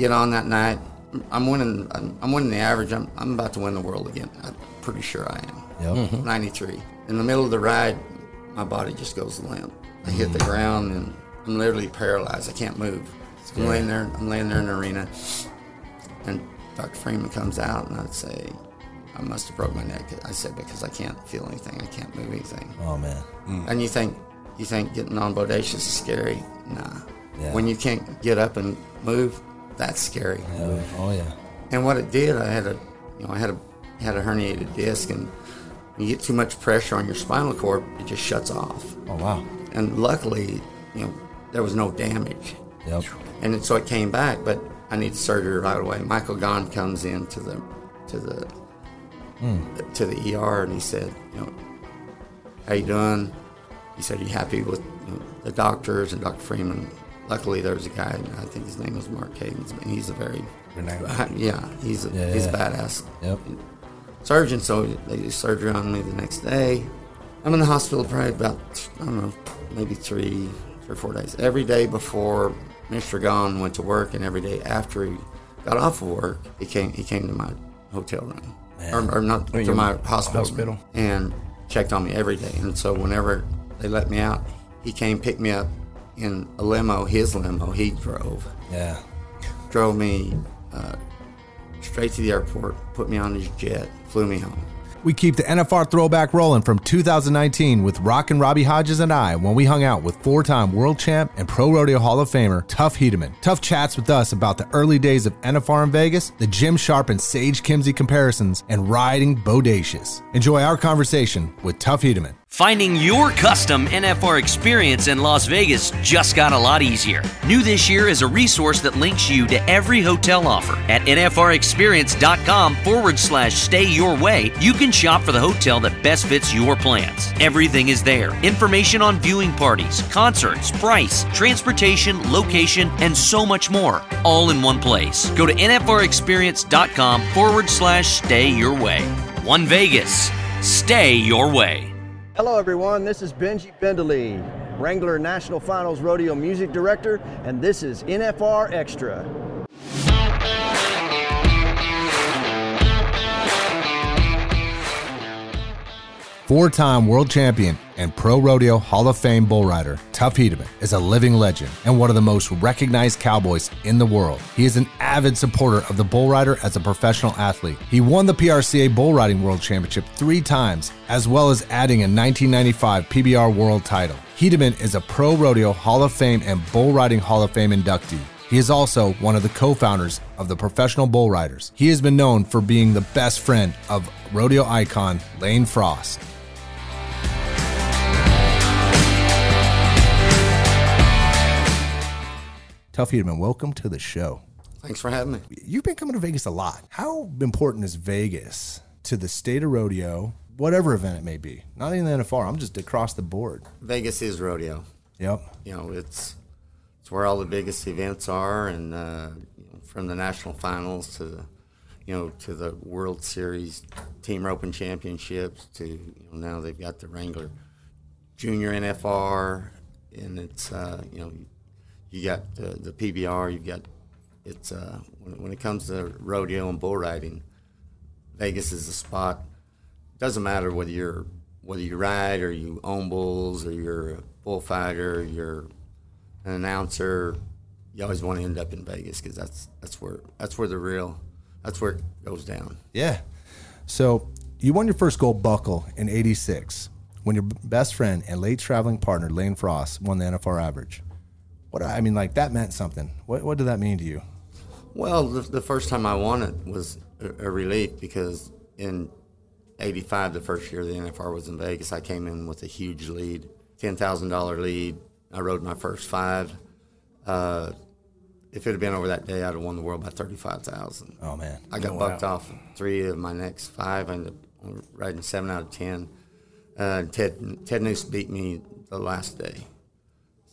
Get on that night. I'm winning. I'm, I'm winning the average. I'm, I'm about to win the world again. I'm pretty sure I am. Yep. Mm-hmm. 93. In the middle of the ride, my body just goes limp. I hit the mm-hmm. ground and I'm literally paralyzed. I can't move. I'm laying there. I'm laying there in the arena, and Dr. Freeman comes out and I'd say, I must have broke my neck. I said because I can't feel anything. I can't move anything. Oh man. Mm. And you think you think getting on bodacious is scary? Nah. Yeah. When you can't get up and move, that's scary. Oh, oh yeah. And what it did, I had a, you know, I had a had a herniated disc, and when you get too much pressure on your spinal cord, it just shuts off. Oh wow. And luckily, you know, there was no damage, Yep. and so it came back. But I need surgery right away. Michael Gaughan comes in to the to the to the ER, and he said, you know, how you doing? He said, you happy with you know, the doctors and Dr. Freeman? Luckily, there was a guy, I think his name was Mark Cadens, and he's a very, yeah, he's a, Yeah, he's a badass Yep. surgeon. So they do surgery on me the next day. I'm in the hospital probably about, I don't know, maybe three, three or four days. Every day before Mr. Gaughan went to work, and every day after he got off of work, he came, he came to my hotel room. Or, or not to my hospital, hospital. room, and checked on me every day. And so whenever they let me out, he came pick me up in a limo, his limo. He drove, Yeah. drove me uh, straight to the airport, put me on his jet, flew me home. We keep the NFR throwback rolling from 2019 with Rock and Robbie Hodges and I when we hung out with four time world champ and Pro Rodeo Hall of Famer Tough Hedeman. Tough chats with us about the early days of NFR in Vegas, the Jim Sharp and Sage Kimzey comparisons, and riding bodacious. Enjoy our conversation with Tough Hedeman. Finding your custom NFR experience in Las Vegas just got a lot easier. New this year is a resource that links you to every hotel offer. At NFRexperience.com forward slash stay your way, you can shop for the hotel that best fits your plans. Everything is there information on viewing parties, concerts, price, transportation, location, and so much more, all in one place. Go to NFRexperience.com forward slash stay your way. One Vegas, stay your way. Hello, everyone. This is Benji Bendeley, Wrangler National Finals Rodeo Music Director, and this is NFR Extra. Four time world champion and Pro Rodeo Hall of Fame bull rider, Tough Hedeman is a living legend and one of the most recognized cowboys in the world. He is an avid supporter of the bull rider as a professional athlete. He won the PRCA Bull Riding World Championship three times, as well as adding a 1995 PBR World title. Hedeman is a Pro Rodeo Hall of Fame and Bull Riding Hall of Fame inductee. He is also one of the co founders of the Professional Bull Riders. He has been known for being the best friend of rodeo icon Lane Frost. Tough Hedeman, welcome to the show. Thanks for having me. You've been coming to Vegas a lot. How important is Vegas to the state of rodeo, whatever event it may be? Not even the NFR, I'm just across the board. Vegas is rodeo. Yep. You know, it's it's where all the biggest events are, and uh, from the national finals to the you know to the World Series Team Roping Championships to you know, now they've got the Wrangler Junior NFR, and it's uh, you know you got the, the PBR, you've got it's uh, when, when it comes to rodeo and bull riding, Vegas is the spot. Doesn't matter whether you're whether you ride or you own bulls or you're a bullfighter, you're an announcer. You always want to end up in Vegas because that's that's where that's where the real that's where it goes down. Yeah. So you won your first gold buckle in 86 when your best friend and late traveling partner, Lane Frost, won the NFR average. What I mean, like that meant something. What, what did that mean to you? Well, the, the first time I won it was a, a relief because in '85, the first year the NFR was in Vegas, I came in with a huge lead, ten thousand dollar lead. I rode my first five. Uh, if it had been over that day, I'd have won the world by thirty-five thousand. Oh man. I got Oh, bucked wow. off three of my next five. I ended up riding seven out of ten. Uh, Ted Ted Nuce beat me the last day,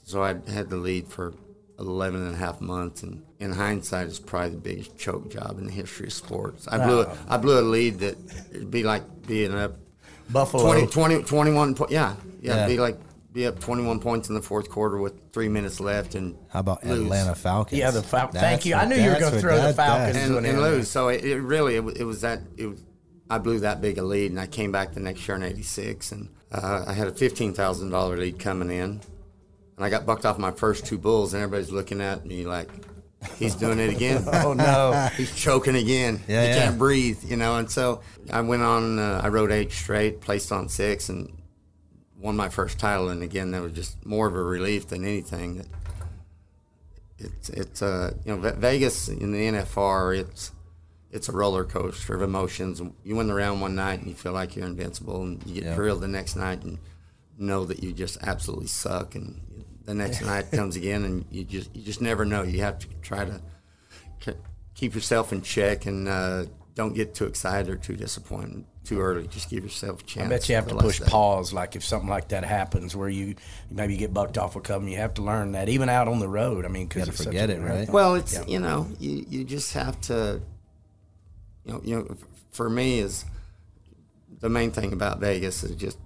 so I had the lead for 11 and a half months. And in hindsight, it's probably the biggest choke job in the history of sports. I blew a, I blew a lead that it'd be like being up Buffalo. 20, 20 21 po- yeah, yeah, Yeah. It'd be like be up 21 points in the fourth quarter with three minutes left and How about lose. Atlanta Falcons? Yeah, the Fal- That's thank you. I knew you were gonna what throw the Falcons. that- and, and lose. So it, it really it, it was that it was. I blew that big a lead, and I came back the next year in '86, and uh, I had a fifteen thousand dollar lead coming in, and I got bucked off my first two bulls, and everybody's looking at me like he's doing it again. Oh no. he's choking again. Yeah, he yeah. can't breathe, you know. And so I went on. Uh, I rode eight straight, placed on six, and won my first title. And again, that was just more of a relief than anything. That it's it's uh you know Vegas in the NFR it's it's a roller coaster of emotions. You win the round one night and you feel like you're invincible, and you get Yeah. drilled the next night and know that you just absolutely suck. And the next night comes again, and you just you just never know. You have to try to k- keep yourself in check and uh, don't get too excited or too disappointed too early. Just give yourself a chance. I bet you have to push last day. pause, like if something like that happens, where you maybe you get bucked off a couple. You have to learn that, even out on the road. I mean, because Gotta forget it, right? Well, it's you know you, you just have to you know you know for me is the main thing about Vegas is just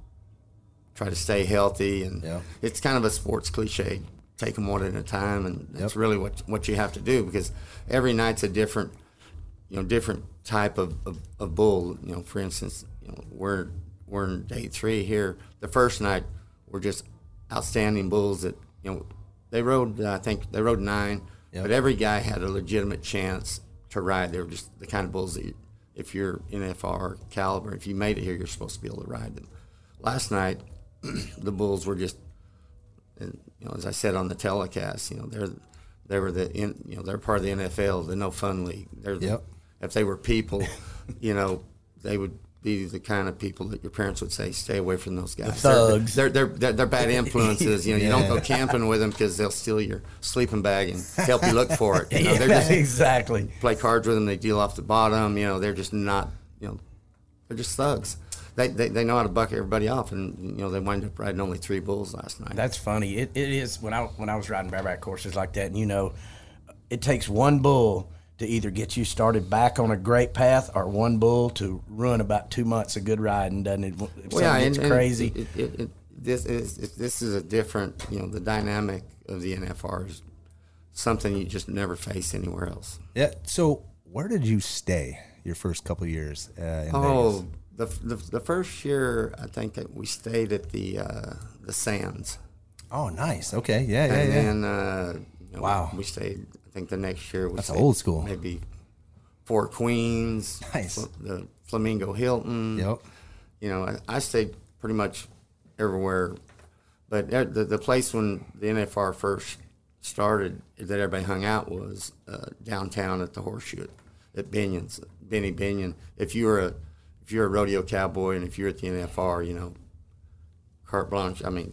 try to stay healthy and Yeah. it's kind of a sports cliche. Take them one at a time and that's really what what you have to do because every night's a different you know different type of, of, of bull. You know for instance you know we're we're in day three here. The first night we're just outstanding bulls that you know they rode uh, I think they rode nine Yep. but every guy had a legitimate chance to ride. They were just the kind of bulls that you, if you're NFR caliber if you made it here you're supposed to be able to ride them. Last night the bulls were just and you know, as I said on the telecast, you know, they're they were the in, you know they're part of the NFL, the No Fun League. They're the, Yep. if they were people, you know, they would be the kind of people that your parents would say, stay away from those guys. They're- thugs. They're they're, they're, they're bad influences. You know, you don't go camping with them because they'll steal your sleeping bag and help you look for it. You know, they're just exactly. play cards with them. They deal off the bottom. You know, they're just not. You know, they're just thugs. They, they, they know how to buck everybody off, and you know they wind up riding only three bulls last night. That's funny. It, it is when I when I was riding bareback courses like that, and you know, it takes one bull to either get you started back on a great path, or one bull to ruin about two months of good riding. Doesn't it? If something gets and- and crazy. It, it, it, this is it, this is a different, you know, the dynamic of the NFR is something you just never face anywhere else. Yeah. So where did you stay your first couple years uh, in Oh, Vegas? The, the the first year I think that we stayed at the uh, the Sands, Oh, nice. Okay. Yeah. Yeah. and yeah. then uh, you know, Wow. we stayed. I think the next year we That's old school. maybe Four Queens, Nice. Fl- the Flamingo Hilton. Yep. you know, I, I stayed pretty much everywhere. But the, the place when the NFR first started that everybody hung out was uh, downtown at the Horseshoe at Binion's, Benny Binion. If you were a if you're a rodeo cowboy and if you're at the NFR, you know, carte blanche. I mean,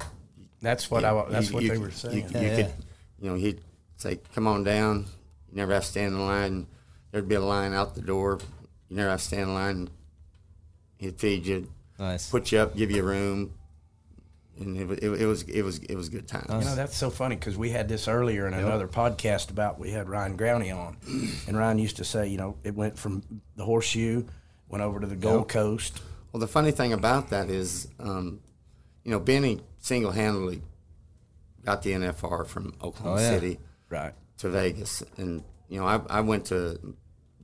that's what I. That's you- what you they could- were You, saying. you Yeah, could, you know, he'd say, "Come on down." You never have to stand in line. There'd be a line out the door. You never have to stand in line. He'd feed you, Nice. put you up, give you a room, and it, it, it was it was it was good times. You know, that's so funny because we had this earlier in another podcast about we had Ryan Growney on, and Ryan used to say, you know, it went from the horseshoe, went over to the Gold Coast. Well, the funny thing about that is, um, you know, Benny single handedly got the NFR from Oklahoma Oh, yeah. City Right. to Vegas, and you know, I, I went to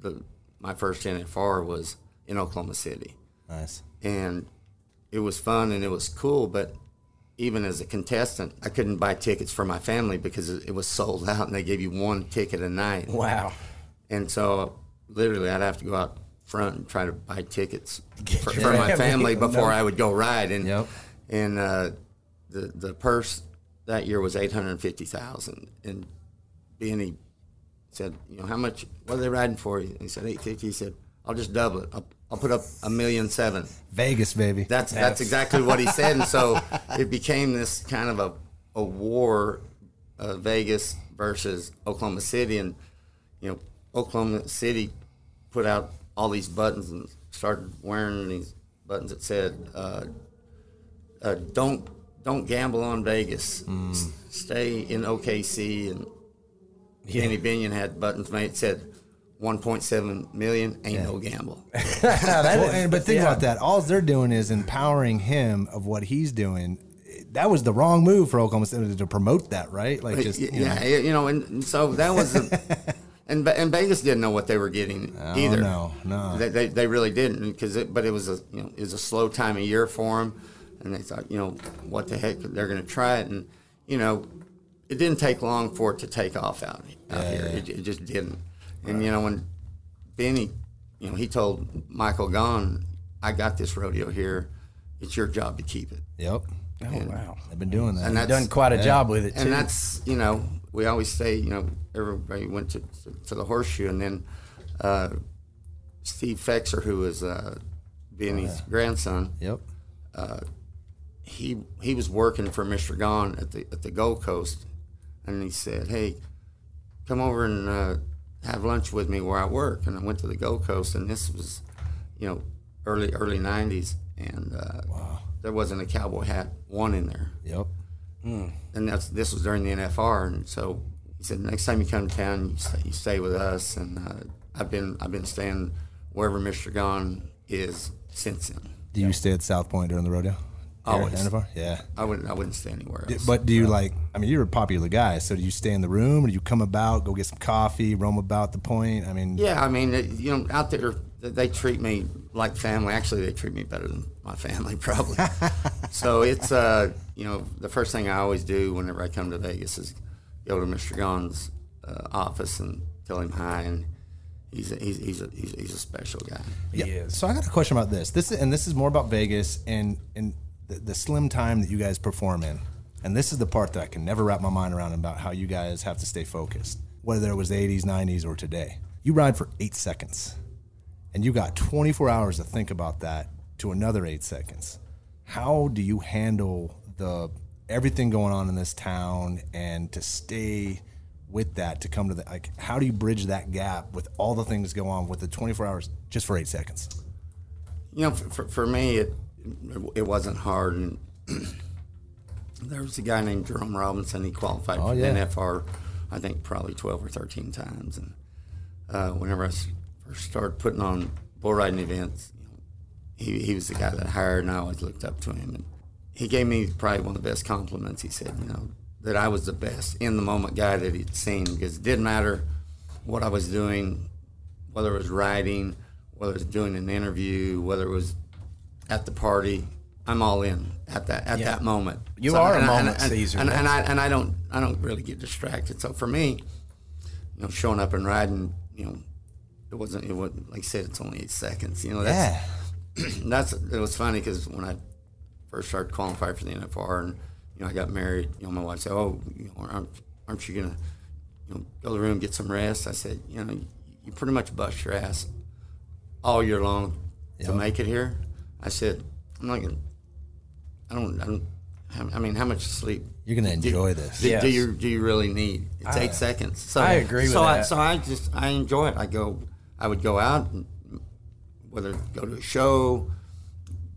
the my first NFR was in Oklahoma City. Nice. and it was fun and it was cool. But even as a contestant, I couldn't buy tickets for my family because it was sold out, and they gave you one ticket a night. Wow. And so, literally, I'd have to go out front and try to buy tickets for, for my family. before No. I would go ride. And Yep. and uh, the the purse that year was eight hundred fifty thousand, and Benny said, you know, how much? What are they riding for? He said eight fifty. He said, I'll just double it. I'll, I'll put up a million seven. Vegas, baby. That's that's exactly what he said, and so it became this kind of a a war, uh, Vegas versus Oklahoma City, and you know Oklahoma City put out all these buttons and started wearing these buttons that said, uh, uh, "Don't don't gamble on Vegas, S- stay in OKC." And Danny Binion had buttons made that said. 1.7 million ain't no gamble. Well, and- but think about that. All they're doing is empowering him of what he's doing. That was the wrong move for Oklahoma City to promote that, right? Like just Y- you know. yeah, you know, and, and so that was, the, and and Vegas didn't know what they were getting either. no, no. they, they, they really didn't because it, but it was a you know it was a slow time of year for them, and they thought you know what the heck they're going to try it, and you know it didn't take long for it to take off out out here. It, it just didn't, and you know when Benny, you know he told Michael Gaughan, I got this rodeo here, it's your job to keep it. Yep. Oh wow, I've been doing that. And you've that's- done quite a job with it too. and that's you know we always say you know everybody went to to, to the horseshoe and then uh, Steve Fexer who was uh, Benny's grandson yep. he he was working for Mr. Gaughan at the at the Gold Coast and he said hey come over and uh, have lunch with me where I work and I went to the Gold Coast and this was you know early early 90s and uh, there wasn't a cowboy hat one in there Yep. And that's this was during the NFR, and so he said next time you come to town, you stay, you stay with us, and uh, I've been I've been staying wherever Mister Gaughan is since then. Do you stay at South Point during the rodeo? Always. Yeah. I wouldn't I wouldn't stay anywhere else. But do you like? I mean, you're a popular guy, so do you stay in the room, or do you come about, go get some coffee, roam about the point? I mean, yeah, I mean you know out there they treat me like family. Actually, they treat me better than my family probably. so it's uh you know the first thing I always do whenever I come to Vegas is go to Mister Gaughan's uh, office and tell him hi and. He's a, he's, he's, a, he's, a, he's a special guy. Yeah. So I got a question about this. This is, and this is more about Vegas and and the, the slim time that you guys perform in. And this is the part that I can never wrap my mind around about how you guys have to stay focused, whether it was the 80s, 90s, or today. You ride for eight seconds, and you got 24 hours to think about that to another eight seconds. How do you handle the everything going on in this town and to stay with that to come to the like how do you bridge that gap with all the things go on with the 24 hours just for eight seconds You know, for, for, for me, it it wasn't hard. And there was a guy named Jerome Robinson. He qualified Oh, for yeah. the NFR, I think probably twelve or thirteen times. And uh, whenever I first started putting on bull riding events, you know, he he was the guy that I hired, and I always looked up to him. And he gave me probably one of the best compliments. He said, you know, that I was the best in the moment guy that he'd seen because it didn't matter what I was doing, whether it was riding, whether it was doing an interview, whether it was at the party. I'm all in at that at that moment. You are a and I- moment and, Caesar. and, and I and I don't I don't really get distracted. So for me, you know, showing up and riding, you know, it wasn't it wasn't like I said. It's only eight seconds. You know, that's that's it was funny because when I first started qualifying for the NFR and you know I got married, you know my wife said, "Oh, you know, aren't, aren't you gonna you know go to the room get some rest?" I said, "You know, you, you pretty much bust your ass all year long to make it here." I said, "I'm not gonna. I don't. I don't. I mean, how much sleep?" You're gonna do- enjoy this. Do, Yes. do you do you really need? It's eight seconds. So I agree with so I, that. so I just I enjoy it. I go. I would go out, and whether go to a show,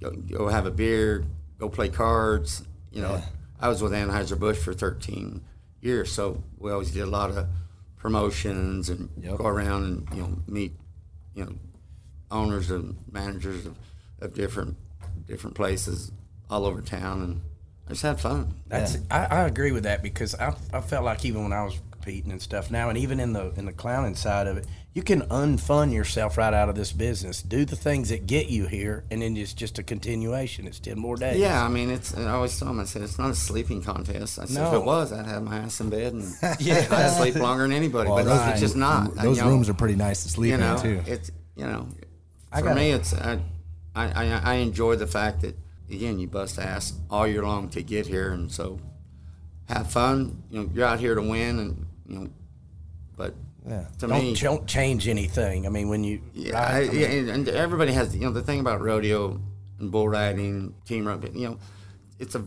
go, go have a beer, go play cards. You know, I was with Anheuser Busch for 13 years, so we always did a lot of promotions and Yep. go around and you know meet you know owners and managers of, of different different places all over town, and I just had fun. That's I, I agree with that because I, I felt like even when I was competing and stuff now, and even in the in the clowning side of it, you can unfun yourself right out of this business. Do the things that get you here, and then it's just a continuation. It's ten more days. Yeah, I mean, it's. I always tell them, I said, it's not a sleeping contest. I said, if it was, I'd have my ass in bed and I'd sleep longer than anybody. but those- it's just not. those You know, rooms are pretty nice to sleep You know, in too it's you know, I for gotta- me, it's. I, I, I, I enjoy the fact that again, you bust ass all year long to get here, and so have fun. You know, you're out here to win, and you know, but Yeah. to Don't, me, don't change anything. I mean, when you yeah, ride, I, I mean, yeah, and, and everybody has you know the thing about rodeo and bull riding, team roping. You know, it's a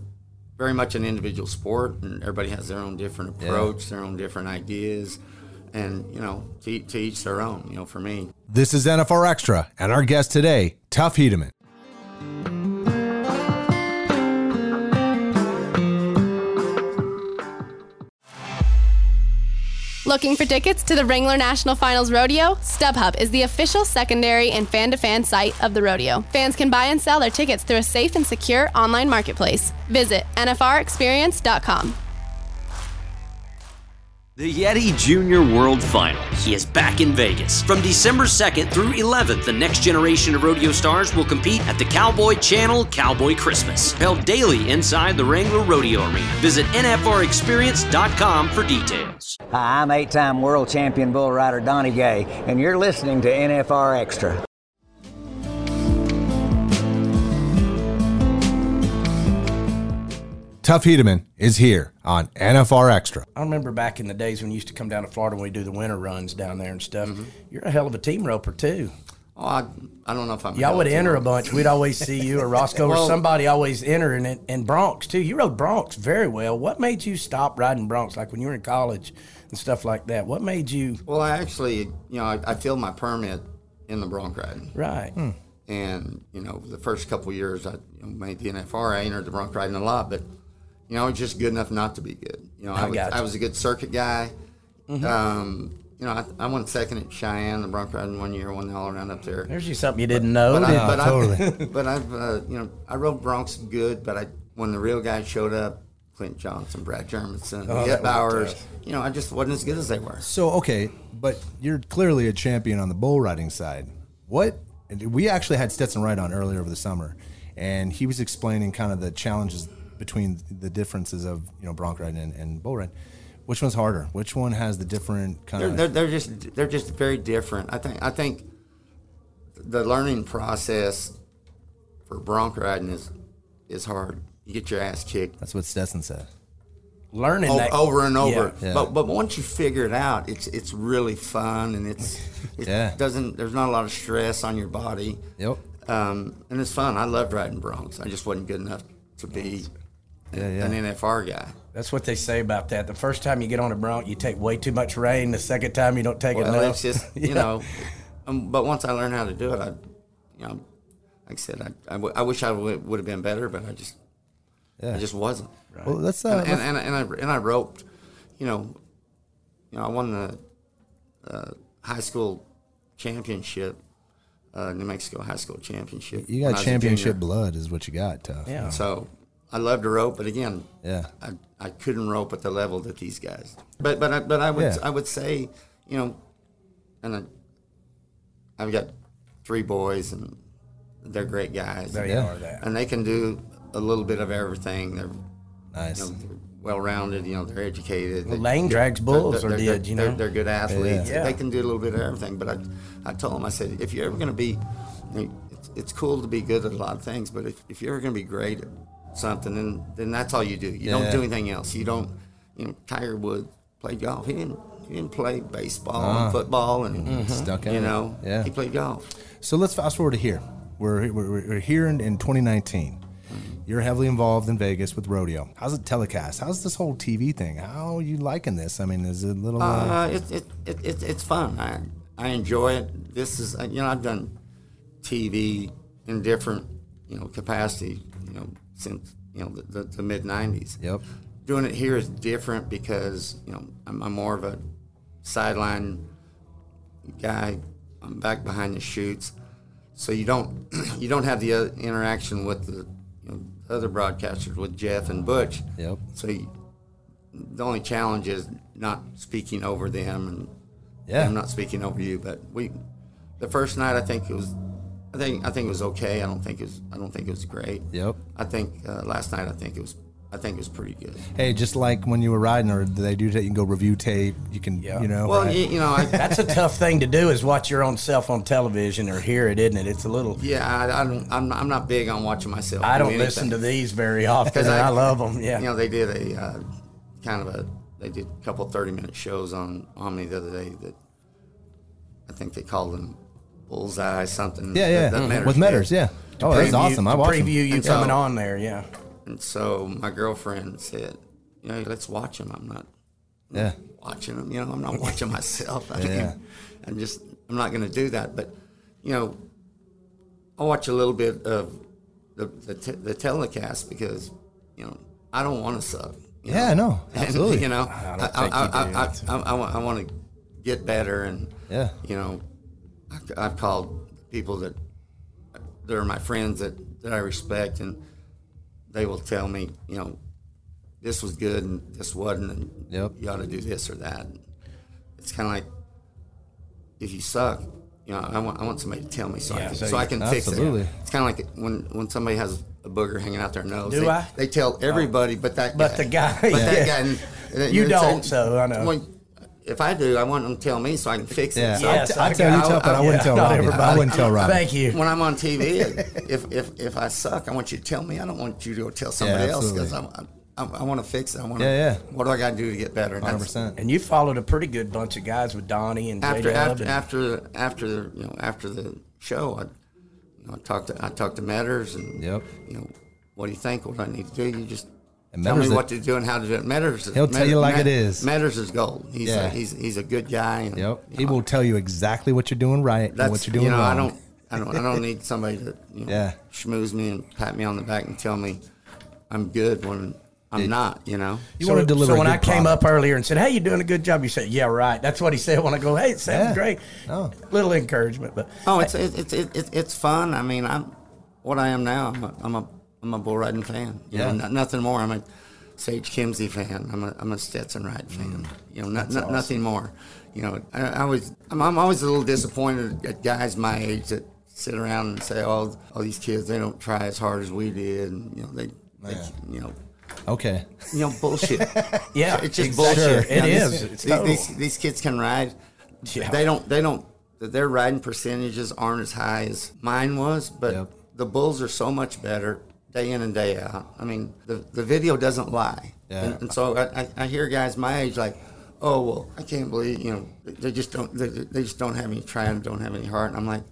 very much an individual sport, and everybody has their own different approach, their own different ideas, and you know, to, to each their own. You know, for me, This is NFR Extra, and our guest today, Tough Hedeman. Looking for tickets to the Wrangler National Finals Rodeo? StubHub is the official secondary and fan to fan site of the rodeo. Fans can buy and sell their tickets through a safe and secure online marketplace. Visit NFRExperience.com. The Yeti Junior World Final. He is back in Vegas. From December 2nd through 11th, the next generation of rodeo stars will compete at the Cowboy Channel Cowboy Christmas, held daily inside the Wrangler Rodeo Arena. Visit NFRExperience.com for details. Hi, I'm eight time world champion bull rider Donnie Gay, and you're listening to NFR Extra. Tough Hedeman is here on NFR Extra. I remember back in the days when you used to come down to Florida when we do the winter runs down there and stuff. Mm-hmm. You're a hell of a team roper too. oh, I, I don't know if I'm. Y'all would healthy enter a bunch. We'd always see you or Roscoe or somebody always entering it. And broncs too. You rode broncs very well. What made you stop riding broncs? Like when you were in college and stuff like that. What made you Well, I actually, you know, I, I filled my permit in the bronc riding. right? And, you know, the first couple of years I made the NFR, I entered the bronc riding a lot, but, you know, I was just good enough not to be good. You know, I, I was, gotcha. I was a good circuit guy. Mm-hmm. Um, you know, I, I won second at Cheyenne, the bronc riding one year, won the all around up there. There's just something you didn't know. But, did- I, but totally. I, but I've, uh, you know, I rode broncs good, but I, when the real guys showed up, Clint Johnson, Brad Gjermundson, Oh, that Get Bowers, you know, I just wasn't as good as they were. So okay, but you're clearly a champion on the bull riding side. What we actually had Stetson Wright on earlier over the summer, and he was explaining kind of the challenges between the differences of you know bronc riding and, and bull riding. Which one's harder? Which one has the different kind They're, of? they're, they're just they're just very different. I think I think the learning process for bronc riding is is hard. You get your ass kicked That's what Stetson said. learning o- that over and over. Yeah. But but once you figure it out, it's it's really fun and it's it Yeah. doesn't there's not a lot of stress on your body. Yep. Um, and it's fun. I loved riding broncs. I just wasn't good enough to be Yeah, yeah. an NFR guy. That's what they say about that. The first time you get on a bronc, you take way too much rein. The second time, you don't take Well, enough. it's just you Yeah. know. Um, but once I learned how to do it, I, you know, like I said, I, I, w- I wish I would would have been better, but I just Yeah. I just wasn't. Well, let's. Uh, and, and, and, and I and I roped, you know, you know, I won the uh, high school championship, uh, New Mexico high school championship. you got I was a championship blood, is what you got, tough. Yeah. So I love to rope, but again, Yeah. I, I couldn't rope at the level that these guys. But but I, but I would Yeah. I would say, you know, and I, I've got three boys and they're great guys. They Yeah. are that. and they can do a little bit of everything. They're Nice. you know, they're well-rounded. You know, they're educated. Well, They- Lane drags bulls, or they're, did, you they're, know? They're good athletes. Yeah. They can do a little bit of everything. But I, I told them, I said, if you're ever going to be, it's, it's cool to be good at a lot of things, but if, if you're ever going to be great at something, and then that's all you do. You Yeah. don't do anything else. You don't, you know, Tiger Woods played golf. He didn't. He didn't play baseball and football and Stuck in you know. Yeah. He played golf. So let's fast forward to here. We're, we're, we're here in, in 2019. You're heavily involved in Vegas with rodeo. How's it telecast? How's this whole TV thing? How are you liking this? I mean, is it a little? Uh, Uh, it, it, it, it, it's fun. I, I enjoy it. This is, uh, you know, I've done TV in different, you know, capacity, you know, since, you know, the, the, the mid 90s. yep. Doing it here is different because, you know, I'm, I'm more of a sideline guy. I'm back behind the chutes. So you don't you don't have the uh, interaction with the you know, other broadcasters with Jeff and Butch. Yep. So you, the only challenge is not speaking over them and Yeah. them not speaking over you. But we, the first night, I think it was, I think I think it was okay. I don't think it was I don't think it was great. Yep. I think uh, last night I think it was I think it was pretty good. Hey, just like when you were riding, or do they do that? You can go review tape. You can, Yeah. you know. Well, right? you, you know, I, That's a tough thing to do is watch your own self on television or hear it, isn't it? It's a little. yeah, I, I don't, I'm I'm not big on watching myself. I do don't listen to these very often. 'Cause and I, love them. Yeah. You know, they did a uh, kind of a they did a couple 30 minute shows on Omni the other day that I think they called them bullseye something. Yeah, yeah. that- that With Medders, yeah. Oh, that's awesome. I to watched him. preview you so- coming on there. Yeah. And so my girlfriend said, you know, let's watch them. I'm not Yeah. watching them. You know, I'm not watching myself. I Yeah. mean, I'm just, I'm not going to do that. But, you know, I watch a little bit of the the, te- the telecast because, you know, I don't want to suck. you Yeah, know? no, And, absolutely. you know, I I, don't I, I. I, I, I, want, I want to get better. And, Yeah. you know, I, I've called people that, that are my friends that, that I respect and they will tell me, you know, this was good and this wasn't, and Yep. you ought to do this or that. It's kind of like if you suck, you know, I want, I want somebody to tell me so I can, so so I you- can Absolutely. fix it. It's kind of like when when somebody has a booger hanging out their nose. Do they, I? They tell everybody, but that But guy. the guy, but yeah. that guy. and- and You don't, like, so I know. well, if I do, I want them to tell me so I can fix it. Yeah. So I Yes, t- I I tell you got- tough, but I I- wouldn't yeah, tell not Robbie. I wouldn't tell Robbie. Thank you. when I'm on TV, if, if if I suck, I want you to tell me. I don't want you to go tell somebody else because I'm, I'm, I want to fix it. I want to. Yeah, yeah. What do I got to do to get better? And that's- 100%. And you followed a pretty good bunch of guys with Donnie and After J-Dub after and- after after you know after the show, I you know I talked to I talked to Medders and Yep. you know what do you think? What do I need to do? You just. And Tell me Medders- what to do and how to do it. Medders. He'll tell you like it is. Medders is gold. He's Yeah. a, he's he's a good guy. And, Yep. you He know, will tell you exactly what you're doing right and That's what you're doing you know wrong. I don't I don't I don't need somebody to you know, Yeah. schmooze me and pat me on the back and tell me I'm good when I'm not. You know. You so, want to deliver so a when good I came product. up earlier and said, "Hey, you're doing a good job," you said, "Yeah, right." That's what he said when I go, "Hey, it sounds Yeah. great." Oh. Little encouragement, but Oh, it's it's it's it's, it's fun. I mean, I'm what I am now. I'm a I'm a I'm a bull riding fan. You Yeah. know, no- nothing more. I'm a Sage Kimzey fan. I'm a I'm a Stetson Wright fan. Mm. You know, no, no, nothing more. You know, I, I always I'm, I'm always a little disappointed at guys my age that sit around and say, "Oh, all these kids they don't try as hard as we did," and you know they, they you know. Okay. You know, bullshit. Yeah, it's just exactly. bullshit. It You know, is. These, It's these, these, these kids can ride. Yeah. They don't. They don't. Their riding percentages aren't as high as mine was, but Yep. the bulls are so much better day in and day out. I mean, the the video doesn't lie. Yeah. And, and so I, I, I hear guys my age like, oh well, I can't believe you know they just don't they, they just don't have any try and don't have any heart. And I'm like,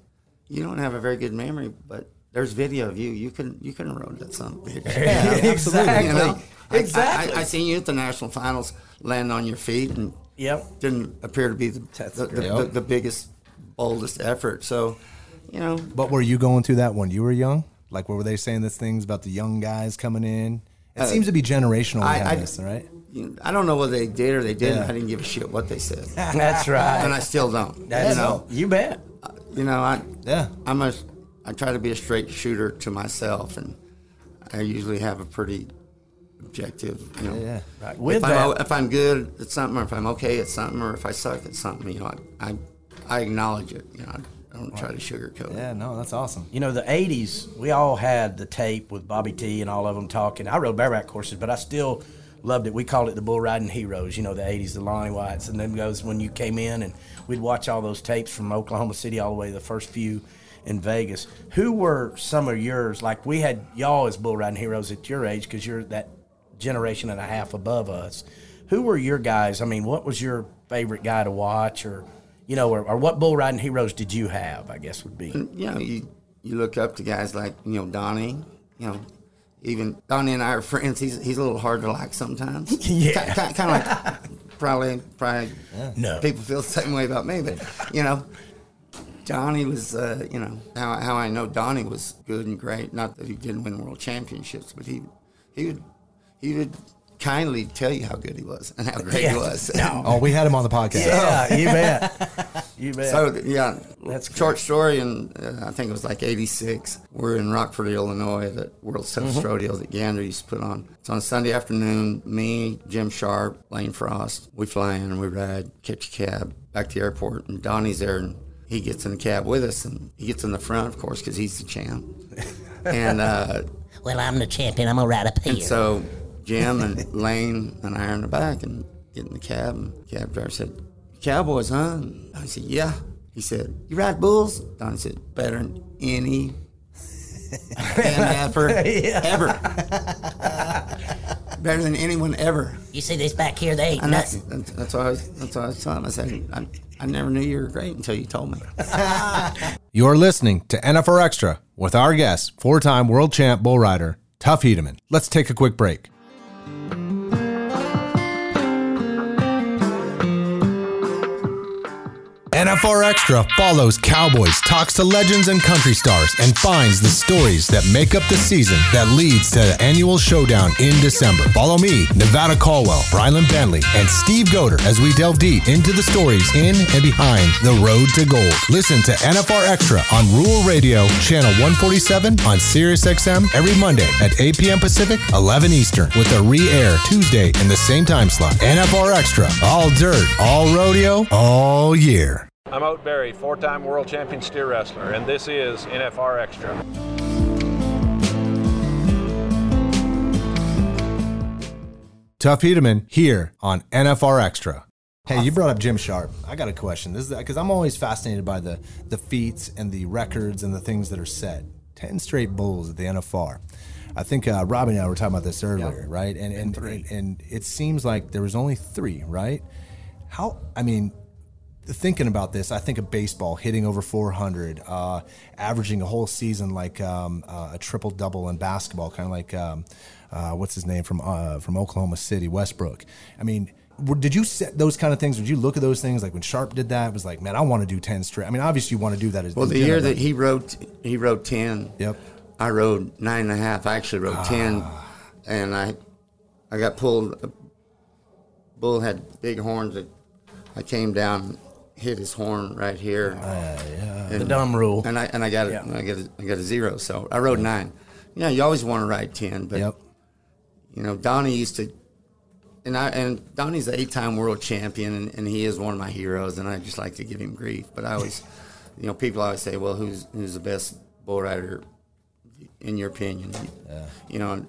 you don't have a very good memory, but there's video of you. You can you can rode that son of a exactly, You know? I- exactly. I, I, I seen you at the national finals land on your feet and Yep. didn't appear to be the the, the, Yep. the, the biggest, boldest effort. So, you know, But were you going through that when you were young? Like, what were they saying these things about the young guys coming in? It seems to be generational. Uh, I- I- this, right? I don't know whether they did or they didn't. Yeah. I didn't give a shit what they said, That's right. and I still don't. That's, you know, you bet. you know, I Yeah. I'm a I try to be a straight shooter to myself, and I usually have a pretty objective. You know, Yeah. Right. With if, I'm, if I'm good at something, or if I'm okay at something, or if I suck at something, you know, I I, I acknowledge it. You know, I, don't try to sugarcoat it. Yeah, no, that's awesome. you know, the '80s, we all had the tape with Bobby T and all of them talking. I rode bareback courses, but I still loved it. We called it the bull riding heroes. You know, the '80s, the Lonnie Whites, and then goes when you came in, and we'd watch all those tapes from Oklahoma City all the way to the first few in Vegas. Who were some of yours? Like we had y'all as bull riding heroes at your age because you're that generation and a half above us. Who were your guys? I mean, what was your favorite guy to watch, or you know, or, or what bull riding heroes did you have? I guess would be. you know, you you look up to guys like you know Donnie, you know, even Donnie and I are friends. He's he's a little hard to like sometimes. Yeah. kind, kind of like probably probably No. people feel the same way about me, but you know. Donnie was, uh, you know, how, how I know Donnie was good and great. Not that he didn't win world championships, but he he would he would kindly tell you how good he was and how great Yeah. he was. Oh, we had him on the podcast. Yeah, you bet. You bet. So yeah, That's short story, and uh, I think it was like '86. We're in Rockford, Illinois, the World's Toughest Mm-hmm. Rodeo that Gander used to put on. It's on a Sunday afternoon. Me, Jim Sharp, Lane Frost, we fly in and we ride, catch a cab back to the airport, and Donnie's there, and he gets in the cab with us, and he gets in the front, of course, because he's the champ. and uh, Well, I'm the champion. I'm gonna ride up here. and so Jim and Lane and I are in the back and get in the cab. And the cab driver said, Cowboys, huh? And I said, Yeah. He said, You ride bulls? Donnie said, Better than any MFer ever. better than anyone ever. You see this back here? They ain't And that's, nothing. that's, that's what I was, that's what I was telling him. I said, I, I never knew you were great until you told me. You're listening to NFR Extra with our guest, four time world champ bull rider, Tough Hedeman. Let's take a quick break. Thank you. NFR Extra follows Cowboys, talks to legends and country stars, and finds the stories that make up the season that leads to the annual showdown in December. Follow me, Nevada Caldwell, Brylan Bentley, and Steve Goder as we delve deep into the stories in and behind the road to gold. Listen to NFR Extra on Rural Radio, channel 147 on Sirius XM every Monday at 8 p.m. Pacific, 11 Eastern, with a re-air Tuesday in the same time slot. NFR Extra, all dirt, all rodeo, all year. I'm Ote Berry, four time world champion steer wrestler, and this is NFR Extra. Tough Hedeman here on NFR Extra. Hey, you brought up Jim Sharp. I got a question. This is because I'm always fascinated by the the feats and the records and the things that are set. Ten straight bulls at the NFR. I think uh, Robbie and I were talking about this earlier, right? And and, and and it seems like there was only three, right? How? I mean, thinking about this, I think of baseball hitting over 400, uh, averaging a whole season like um, uh, a triple double in basketball, kind of like um, uh, what's his name from uh, from Oklahoma City, Westbrook. I mean, did you set those kind of things? Did you look at those things like when Sharp did that? It was like, man, I want to do 10 straight. I mean, obviously you want to do that as Well, the year that but- he wrote, he wrote 10. Yep. I rode nine and a half. I actually rode 10. Ah. And I I got pulled. Bull had big horns. That I came down, hit his horn right here. Ah, The dumb rule. And I and I got it. I got a, I got a zero. So I rode nine. Yeah, you always want to ride ten, but Yep. you know Donnie used to, and I and Donnie's the eight-time world champion, and, and he is one of my heroes, and I just like to give him grief. But I always, you know, people always say, well, who's who's the best bull rider, in your opinion? Yeah. You know,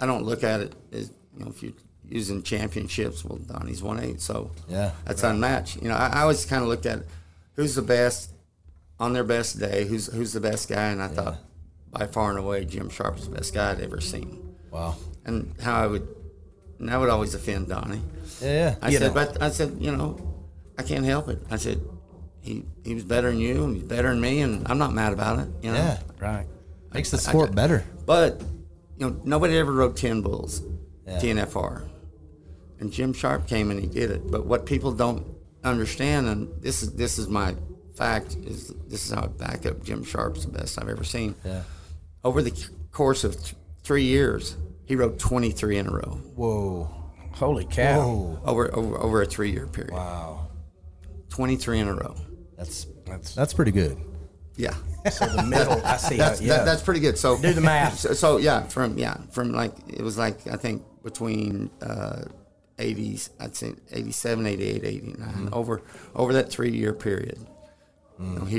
I don't look at it as you know if you're using championships. Well, Donnie's one eight, so Yeah. that's unmatched. You know, I, I always kind of looked at who's the best on their best day, who's who's the best guy, and I thought by far and away Jim Sharp was the best guy I'd ever seen. Wow. And how I would, and that would always offend Donnie. Yeah, yeah. I You said, know. but I said, you know, I can't help it. I said, he he was better than you, and he's better than me, and I'm not mad about it. You know, Yeah. Right. Makes the I- sport I- better. But you know, nobody ever rode ten bulls, Yeah. TNFR, and Jim Sharp came and he did it. But what people don't understand, and this is this is my fact, is this is how I back up Jim Sharp's the best I've ever seen. Yeah. Over the course of th- three years, he rode 23 in a row. Whoa. Holy cow. Whoa. Over over over a three year period. Wow. 23 in a row. That's That's that's pretty good. Yeah. so the middle. I see. That's how, yeah. that, that's pretty good. So Do the math. So, so, yeah, from yeah, from like it was like I think between uh, 80s, I'd say 87, 88, 89 Mm-hmm. over over that three year period. You Mm. know, he,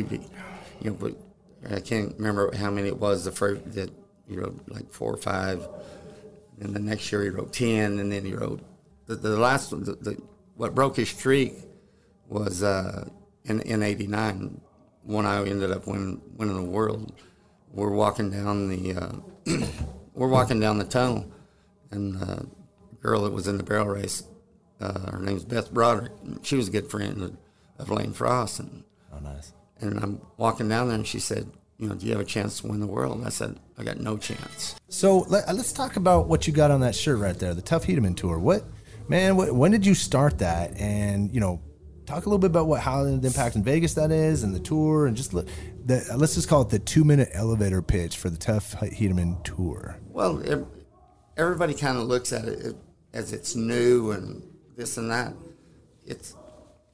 you know, but I can't remember how many it was. The first that he wrote like four or five, and the next year he wrote ten, and then he wrote the, the last one. The, the, what broke his streak was uh, in in '89 when I ended up winning winning the world. We're walking down the uh, we're walking down the tunnel, and uh, girl that was in the barrel race, uh, her name's Beth Broderick. and She was a good friend of, of Lane Frost, and Oh, nice. and I'm walking down there, and she said, "You know, do you have a chance to win the world?" And I said, "I got no chance." So let, us talk about what you got on that shirt right there, the Tough Hedeman tour. What, man? What, when did you start that? And you know, talk a little bit about what how the impact in Vegas that is, and the tour, and just let, the, let's just call it the two minute elevator pitch for the Tough Hedeman tour. Well, ev- everybody kind of looks at it as it's new and this and that. It's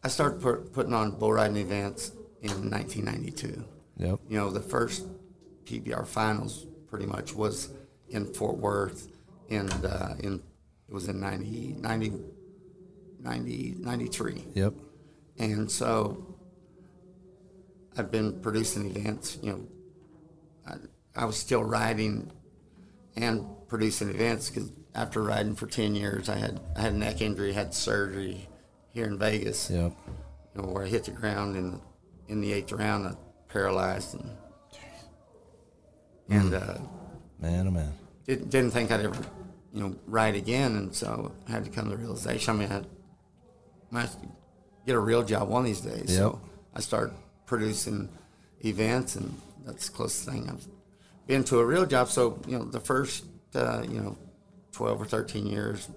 I started put, putting on bull riding events in 1992. Yep. You know, the first PBR finals pretty much was in Fort Worth, and uh, in it was in 90, 90, 90 93. Yep. And so I've been producing events. You know, I, I was still riding and producing events because after riding for 10 years, I had I had a neck injury, had surgery here in Vegas. Yep. You know, where I hit the ground in the, in the eighth round, I paralyzed and and uh, Man, oh man. didn't, didn't think I'd ever, you know, ride again. And so I had to come to the realization. I mean, I to get a real job one of these days. So I started producing events, and that's the closest thing I've been to a real job. So you know, the first uh, you know, twelve or thirteen years,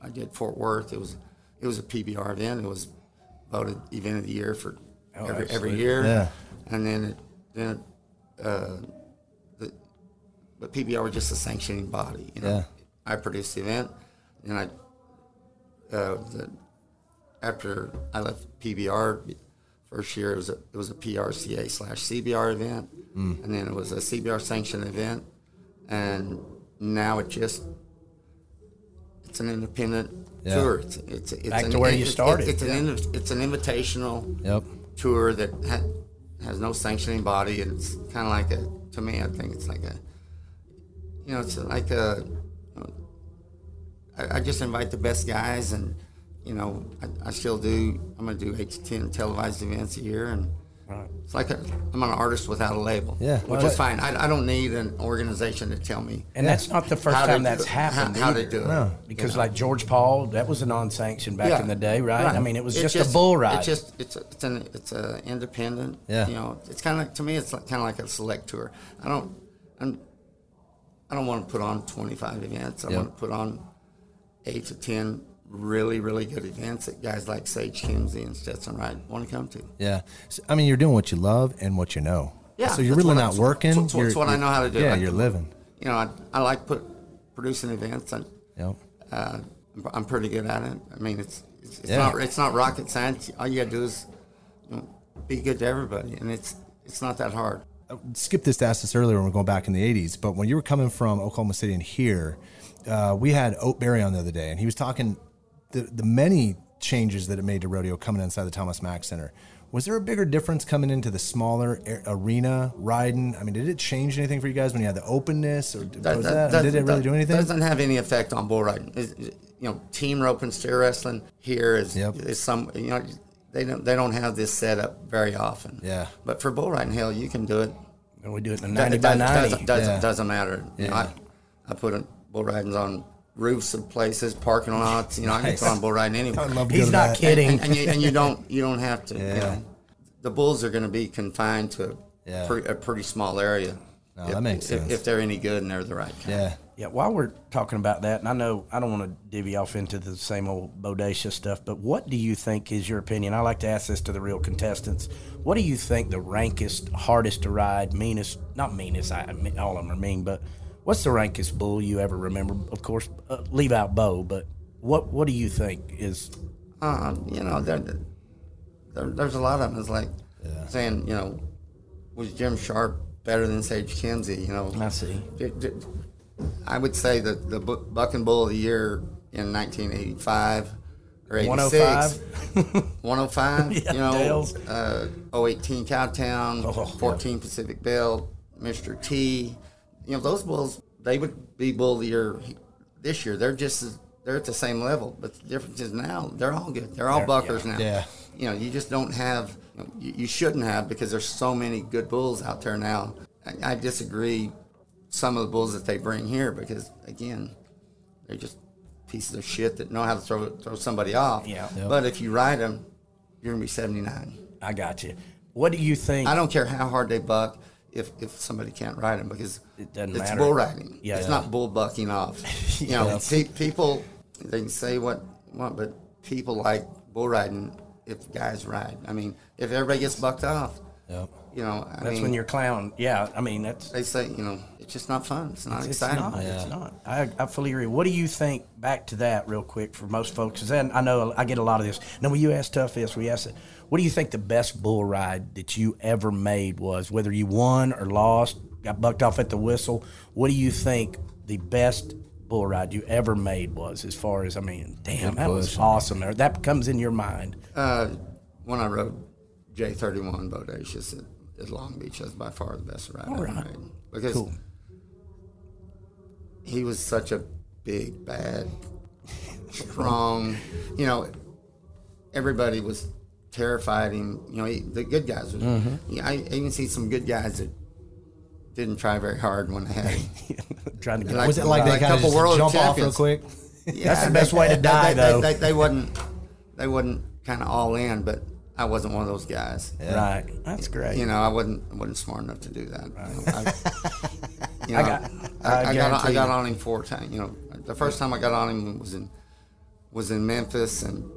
I did Fort Worth. It was it was a PBR event. It was voted event of the year for Oh, every every year. Yeah. And then it, then it, uh, the, but PBR was just a sanctioning body. You know, Yeah. I produced the event, and I uh, the, after I left PBR first year it was a it was a PRCA slash CBR event, Mm. and then it was a CBR sanctioned event, and now it just it's an independent Yeah. tour. It's it's, it's Back an, to where you started, It's, an yeah. inv- it's an invitational Yep. tour that ha- has no sanctioning body, and it's kind of like a. To me, I think it's like a. You know, it's like a. I, I just invite the best guys, and you know, I, I still do. I'm gonna do eight to ten televised events a year, and it's like a, I'm an artist without a label. Yeah. which is fine. I, I don't need an organization to tell me. And that's not the first How to time do that's it, happened. how- how to either. do it. No. Because You know? like George Paul, that was a non-sanctioned back Yeah. in the day, right? I mean, it was It's just, a bull ride. It's just it's a, it's an it's a independent. Yeah. You know, it's kind of like to me, it's like, kind of like a select tour. I don't I'm, I don't want to put on 25 events. I Yep. want to put on eight to 10 really really good events that guys like Sage Kimzey and Stetson Wright want to come to. Yeah. So, I mean, you're doing what you love and what you know. Yeah, So you're really what I- not working. that's- that's what I know how to do. Yeah, I- you're living. You know, I, I like put producing events. And, Yep. uh, I'm- pretty good at it. I mean, it's it's, it's Yeah. not it's not rocket science. All you got to do is you know, be good to everybody, and it's it's not that hard. Skip this to ask this earlier when we're going back in the 80s, but when you were coming from Oklahoma City and here, uh, we had Ote Berry on the other day, and he was talking the, the many changes that it made to rodeo coming inside the Thomas Mack Center. Was there a bigger difference coming into the smaller a- arena riding? I mean, did it change anything for you guys when you had the openness, or That- was that- that, did it really that do anything? It doesn't have any effect on bull riding. It's- it- you know, team rope and steer wrestling here is is some. You know, they don't they don't have this set up very often. Yeah. But for bull riding, hell, you can do it. And we do it in a Doesn't- 90 by doesn't- 90. Doesn't, doesn't, Yeah. doesn't matter. You know, Yeah. I, I put a, bull ridings on roofs of places, parking lots. You know, I can Nice. put on bull riding anywhere. I'd love to He's not that. kidding. And, and you, and you don't you don't have to. You know, the bulls are going to be confined to a, Yeah. pretty, a pretty small area. No, if, that makes sense. If they're any good and they're the right kind. Yeah. Yeah, while we're talking about that, and I know I don't want to divvy off into the same old bodacious stuff, but what do you think is your opinion? I like to ask this to the real contestants. What do you think the rankest, hardest to ride, meanest, not meanest, I, I mean, all of them are mean, but what's the rankest bull you ever remember? Of course, uh, leave out Bo, but what what do you think is. Uh, you know, there, there, there's a lot of them. It's like saying, you know, was Jim Sharp better than Sage Kimzey? You know, I see. I would say that the Bu- Buck and Bull of the Year in 1985 or 86. 105? 105, Yeah, you know, uh, 018 Cowtown, Oh, 14 Pacific Bell, Mr. T. You know, those bulls, they would be Bull of the Year this year. They're just as, they're at the same level, but the difference is now they're all good. They're all They're- buckers yeah. now. Yeah. You know, you just don't have, you, know, you, you shouldn't have because there's so many good bulls out there now. I, I disagree some of the bulls that they bring here because, again, they're just pieces of shit that know how to throw throw somebody off. Yeah. But if you ride them, you're gonna be 79. I got you. What do you think? I don't care how hard they buck if if somebody can't ride them because It doesn't it's matter. bull riding. Yeah. it's Yeah. not bull bucking off. You know, Yeah. pe- people they can say what what, but people like bull riding if guys ride. I mean, if everybody gets bucked off, Yep. you know, I That's mean, when you're clown. Yeah, I mean that's they say you know it's just not fun. It's not It's exciting. not. It's not. I, I fully agree. What do you think? Back to that real quick for most folks, 'cause then I know I get a lot of this. Now, when you ask Tuff this, we ask it. What do you think the best bull ride that you ever made was? Whether you won or lost, got bucked off at the whistle. What do you think the best bull ride you ever made was? As far as I mean, damn, that was awesome. That comes in your mind. Uh, when I rode J31 Bodacious at, at Long Beach, that's by far the best ride All I've right. made. Because Cool. he was such a big, bad, strong, you know, everybody was terrified him. You know, he, the good guys. Was, Mhm. yeah, I even see some good guys that didn't try very hard when they had. Trying to get Like- Was it like they like kind of couple just world jump off real champions. quick? That's the best way to die, they, though. They, they, they wasn't they wasn't kind of all in, but I wasn't one of those guys. Right. That's great. You know, I wasn't wasn't smart enough to do that. You know, I, you I got- I, I I got I got on him four times. You know, the first time I got on him was in was in Memphis, and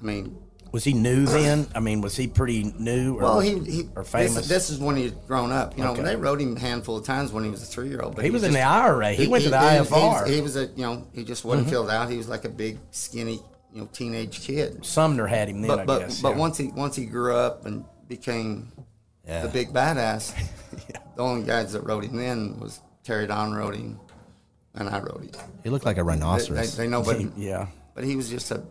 I mean, Was he new then? I mean, was he pretty new or, well, he, he or this, famous? this is when he'd grown up. You know, Okay. they rode him a handful of times when he was a three year old. But He was in the IRA. He went to the IFR. He, was a you know he just wasn't Mhm. filled out. He was like a big skinny you know teenage kid. Sumner had him then, but I but, guess. but yeah. once he once he grew up and became Yeah. the big badass, the only guys that rode him then was Terry Don rode him, and I rode him. He looked like a They, they, rhinoceros. they know, but yeah, but he was just a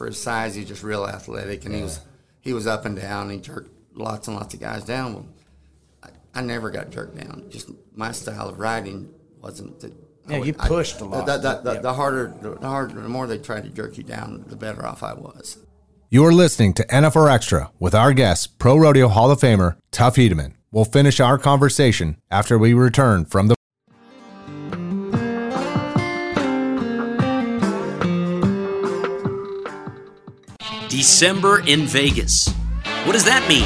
for his size, he's just real athletic, and he was he was up and down. He jerked lots and lots of guys down. Well, I, I never got jerked down. Just my style of riding wasn't. The, Yeah, would- you pushed a lot. The, the, the, Yeah. the harder, the, the harder, the more they tried to jerk you down, the better off I was. You are listening to NFR Extra with our guest, Pro Rodeo Hall of Famer Tuff Hedeman. We'll finish our conversation after we return from the. December in Vegas. What does that mean?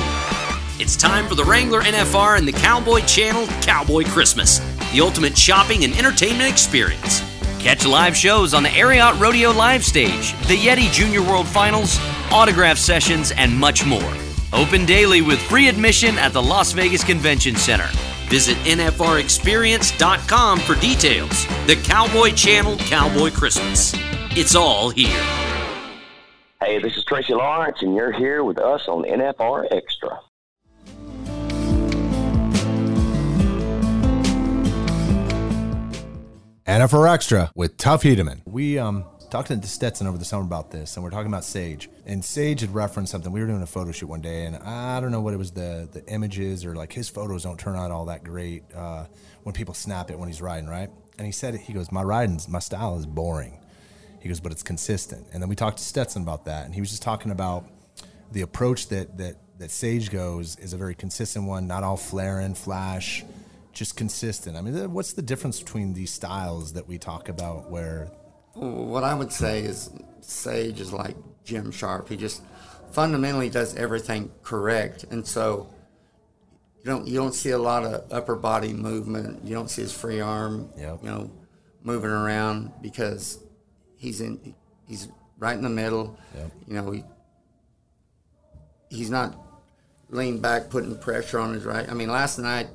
It's time for the Wrangler NFR and the Cowboy Channel Cowboy Christmas, the ultimate shopping and entertainment experience. Catch live shows on the Ariat Rodeo Live Stage, the Yeti Junior World Finals, autograph sessions, and much more. Open daily with free admission at the Las Vegas Convention Center. Visit NFRExperience.com for details. The Cowboy Channel Cowboy Christmas. It's all here. Hey, this is Tracy Lawrence, and you're here with us on NFR Extra. NFR Extra with Tuff Hedeman. We um talked to Stetson over the summer about this, and we're talking about Sage. And Sage had referenced something. We were doing a photo shoot one day, and I don't know what it was the the images or like his photos don't turn out all that great uh, when people snap it when he's riding, right? And he said he goes, my riding's my style is boring. He goes, but it's consistent. And then we talked to Stetson about that, and he was just talking about the approach that that that Sage goes is a very consistent one, not all flaring, flash, just consistent. I mean, what's the difference between these styles that we talk about where What I would say is Sage is like Jim Sharp. He just fundamentally does everything correct, and so you don't you don't see a lot of upper body movement. You don't see his free arm, you know, moving around because he's in he's right in the middle. You know, he he's not leaned back, putting pressure on his right. I mean, last night,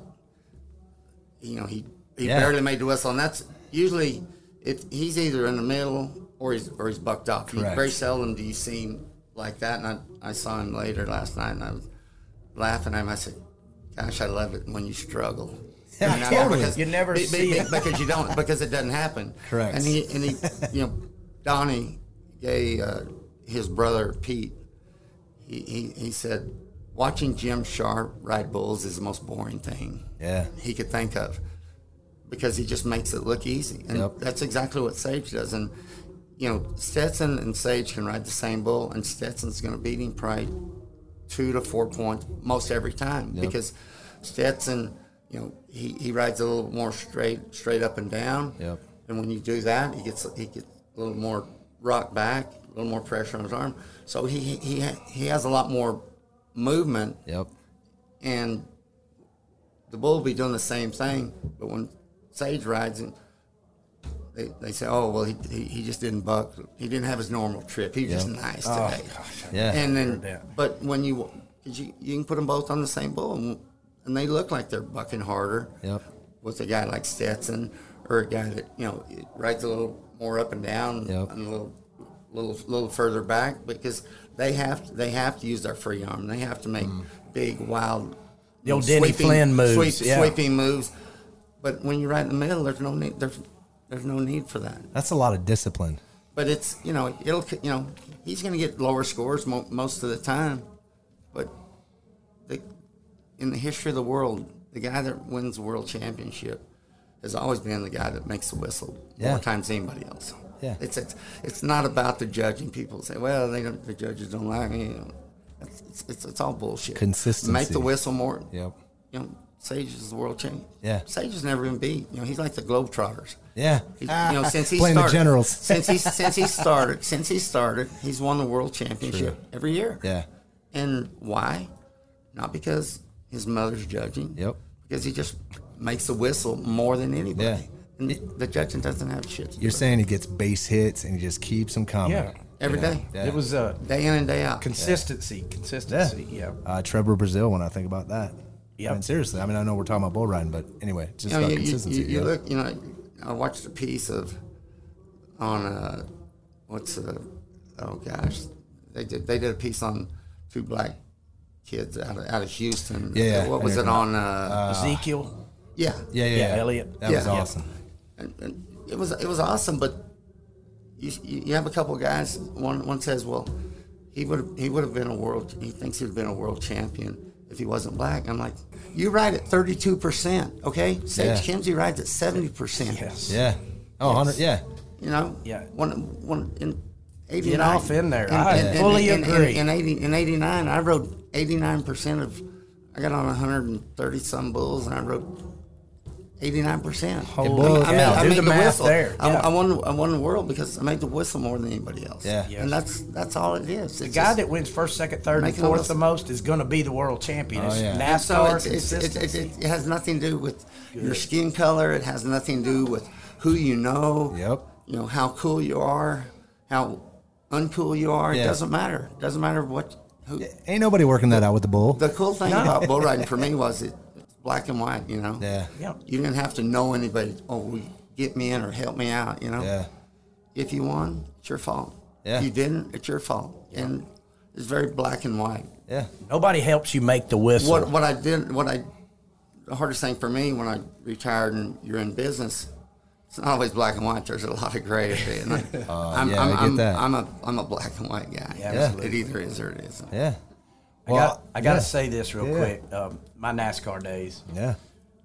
you know, he he Yeah. barely made the whistle, and that's usually if he's either in the middle or he's or he's bucked off. You, Correct. very seldom do you see him like that. And I, I saw him later last night, and I was laughing at him. I said, "Gosh, I love it when you struggle." Yeah, You know, totally. because- You never be- be- see be- it. because you don't because it doesn't happen. Correct. And he and he, you know, Donnie gave uh, his brother Pete. He, he he said, watching Jim Sharp ride bulls is the most boring thing. Yeah. He could think of because he just makes it look easy, and Yep. that's exactly what Sage does. And you know, Stetson and Sage can ride the same bull, and Stetson's going to beat him probably two to four points most every time Yep. because Stetson, you know, he, he rides a little more straight straight up and down. Yep. And when you do that, he gets he gets a little more rock back, a little more pressure on his arm. So he he he, has a lot more movement. Yep. And the bull will be doing the same thing, but when Sage rides and they, they say, oh well, he, he, he just didn't buck. He didn't have his normal trip. He was just Yep. nice Oh, today. gosh, Yeah. And then, but when you 'cause you you can put them both on the same bull, and, and they look like they're bucking harder Yep. with a guy like Stetson or a guy that you know rides a little more up and down Yep. and a little little little further back because they have they have to use their free arm. They have to make big wild Mm. The old Denny sweeping- Flynn moves, sweep- yeah. sweeping moves. But when you're right in the middle, there's no need there's there's no need for that. That's a lot of discipline. But it's you know it'll you know he's going to get lower scores mo- most of the time, but the, in the history of the world, the guy that wins the world championship has always been the guy that makes the whistle Yeah. more times than anybody else. Yeah. it's it's, it's not about the judging. People say, well, they don't, the judges don't like me. You know, it's, it's, it's, it's all bullshit. Consistency. Make the whistle more. Yep. You know, Sage is the world champion. Yeah. Sage has never been beat. You know, he's like the Globetrotters. Yeah. He, you know, since he Playing the started, Generals. since he since he started, since he started, he's won the world championship True. every year. Yeah. And why? Not because his mother's judging. Yep. Because he just makes a whistle more than anybody. Yeah. And the judging doesn't have shit. You're saying he gets base hits and he just keeps them coming. Yeah. it. every Yeah. day, Yeah. It was uh, day in and day out. consistency, consistency. Yeah. Uh, Trevor Brazile, when I think about that. Yep. I mean, seriously. I mean, I know we're talking about bull riding, but anyway, it's just you know, about you, you, consistency. you, you yeah. look, you know, I watched a piece of on uh, what's uh, oh gosh, they did they did a piece on two black kids out of out of Houston. Yeah, yeah, what was it you're on? Uh, Ezekiel. Yeah, yeah, yeah, Yeah, yeah. Elliot. That was Yeah. awesome. and, and it was it was awesome. But you you have a couple of guys. One one says, well, he would he would have been a world. He thinks he would have been a world champion if he wasn't black. I'm like, you ride at 32 percent, okay? Sage Yeah. Kimzey rides at 70 percent. Yes. Yeah. Oh, 100. Yeah. You know, Yeah. One one in. 89, Get off in there. In, I in- in- fully in- agree. In, in, 80, in 89, I rode 89% of, I got on 130 some bulls and I rode 89%. Holy bulls, I, made, yeah. I Do made the the, whistle. there. I, Yeah. I, won, I won the world because I made the whistle more than anybody else. Yeah. Yes. And that's that's all it is. The guy that wins first, second, third, and fourth the most is going to be the world champion. Oh, yeah. NASCAR so it's, it's, it, it, it has nothing to do with your skin color. It has nothing to do with who you know. Yep. You know how cool you are, how uncool you are. Yeah. It doesn't matter. It doesn't matter what. Who. Ain't nobody working that out with the bull. The cool thing about bull riding for me was it it's black and white. You know. yeah. yeah. You didn't have to know anybody. Oh, get me in or help me out. You know. Yeah. If you won, it's your fault. Yeah. If you didn't, it's your fault. And it's very black and white. Yeah. Nobody helps you make the whistle. What what I did what I the hardest thing for me when I retired and you're in business, it's not always black and white. There's a lot of gray at the end. Uh, I'm, yeah, I'm, I get I'm, that. I'm a I'm a black and white guy. Yeah, It either is or it isn't. Yeah. I got, I got to yeah. say this real Yeah. quick. Um, my NASCAR days, Yeah.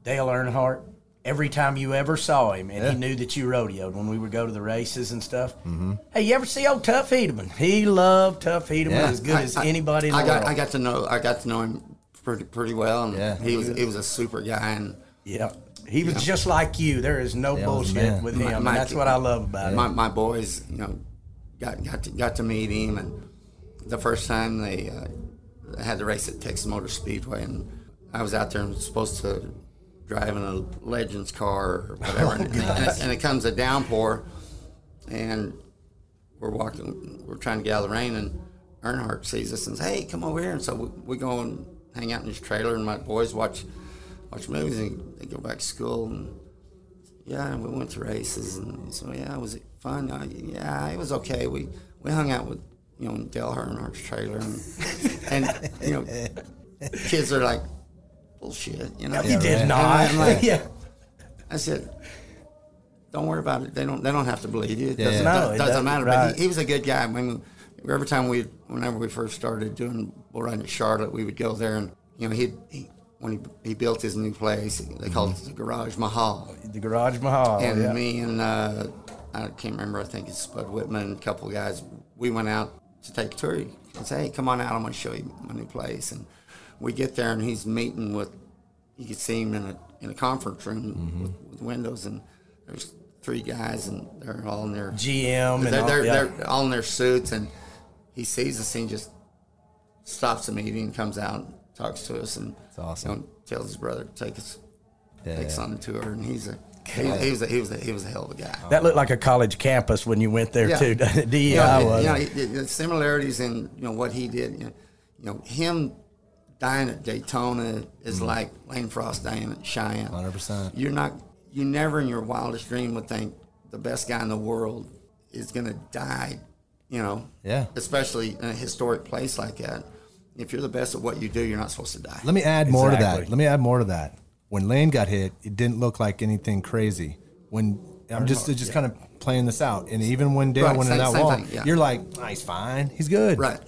Dale Earnhardt. Every time you ever saw him, and Yeah. he knew that you rodeoed when we would go to the races and stuff. Mm-hmm. Hey, you ever see old Tuff Hedeman? He loved Tuff Hedeman Yeah. as good as anybody in the I got world. I got to know I got to know him pretty pretty well, and Yeah. he was he was a super guy, and yeah, he was just like you. There is no Yeah, he was a bullshit man. with him, my- and that's what I love about my, him. my boys, you know, got got to, got to meet him, and the first time they uh, had the race at Texas Motor Speedway, and I was out there and supposed to drive in a Legends car or whatever, and, and, it, and it comes a downpour, and we're walking, we're trying to get out of the rain, and Earnhardt sees us and says, "Hey, come over here," and so we, we go and hang out in his trailer, and my boys watch watch movies, and they go back to school, and yeah, and we went to races, and so yeah, was it fun? Uh, yeah, it was okay. We we hung out with you know Dale Earnhardt's trailer, and and you know kids are like bullshit, you know. you did And not. I'm like, yeah. I said, don't worry about it. They don't they don't have to believe you. It Yeah, doesn't, yeah. No, doesn't, it doesn't, matter. right. But he, he was a good guy. I mean, every time we, whenever we first started doing bull riding at Charlotte, we would go there and you know he he when he, he built his new place, they called it the Garage Mahal. The Garage Mahal. and yeah. me and uh, I can't remember. I think it's Spud Whitman, a couple of guys. We went out to take a tour and say, "Hey, come on out. I'm going to show you my new place." And we get there, and he's meeting with. You could see him in a in a conference room with, mm-hmm. with windows, and there's three guys, and they're all in their GM and they're, all- they're, yeah. they're all in their suits, and he sees us, and just stops the meeting, comes out, and talks to us, and awesome. you know, tells his brother to take us Yeah, take us on the tour, and he's a he, he was a, he was a, he was a hell of a guy. That looked like a college campus when you went there Yeah. too. DEI you know, was. you know, the- the similarities in you know what he did. You know, you know him dying at Daytona is mm-hmm. like Lane Frost dying at Cheyenne. 100%. You're not. You never in your wildest dream would think the best guy in the world is going to die. You know. Yeah. Especially in a historic place like that. If you're the best at what you do, you're not supposed to die. Let me add more to that. Let me add more to that. When Lane got hit, it didn't look like anything crazy. When I'm just just kind of playing this out, and even when Dale Right, went in that wall, thing, yeah. you're like, oh, he's fine, he's good. Right.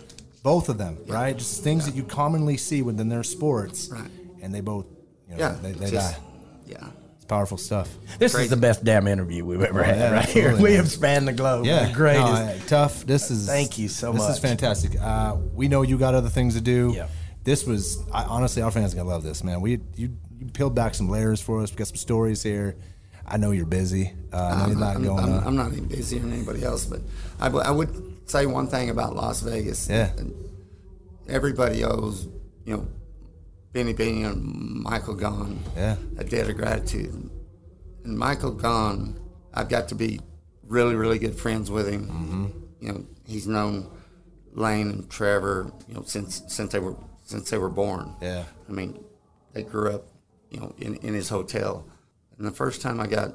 Both of them, right? Just things that you commonly see within their sports, Right. and they both, you know, Yeah. they, they just- die. Yeah. It's powerful stuff. This Crazy. is the best damn interview we've ever had yeah, right here. absolutely, We have spanned the globe. Yeah, the greatest. no, I- tough. This is. Thank you so this much. This is fantastic. Uh, we know you got other things to do. Yeah. This was I, honestly, our fans are gonna love this, man. We you you peeled back some layers for us. We got some stories here. I know you're busy. Uh, I know I'm, not I'm- going I'm- I'm not any busier than anybody else, but I, w- I would say one thing about Las Vegas. Yeah. Everybody owes, you know, Benny Benny and Michael Gaughan Yeah. a debt of gratitude. And Michael Gaughan, I've got to be really, really good friends with him. Mm-hmm. You know, he's known Lane and Trevor, you know, since since they were since they were born. Yeah. I mean, they grew up, you know, in, in his hotel. And the first time I got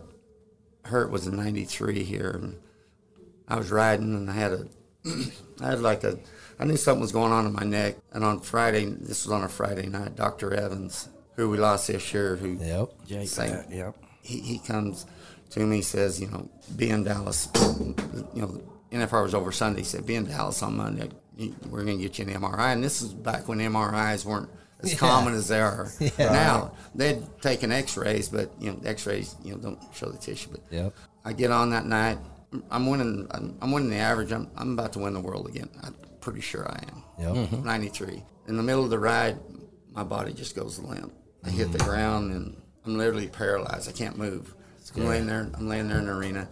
hurt was in '93 here, and I was riding, and I had a, I had like a, I knew something was going on in my neck. And on Friday, this was on a Friday night, Dr. Evans, who we lost this year, who Yep. Jake, Same. uh, yep. he, he comes to me, he says, you know, be in Dallas. You know, NFR was over Sunday. He said, be in Dallas on Monday. We're going to get you an MRI. And this is back when MRIs weren't as Yeah. common as they are Yeah. now. They'd taken X-rays, but you know, X-rays you know don't show the tissue. But Yep. I get on that night. I'm winning. I'm, I'm winning the average. I'm, I'm about to win the world again. I'm pretty sure I am. Yep. Mhm. 93. In the middle of the ride, my body just goes limp. I hit the ground and I'm literally paralyzed. I can't move. I'm laying there. I'm laying there in the arena,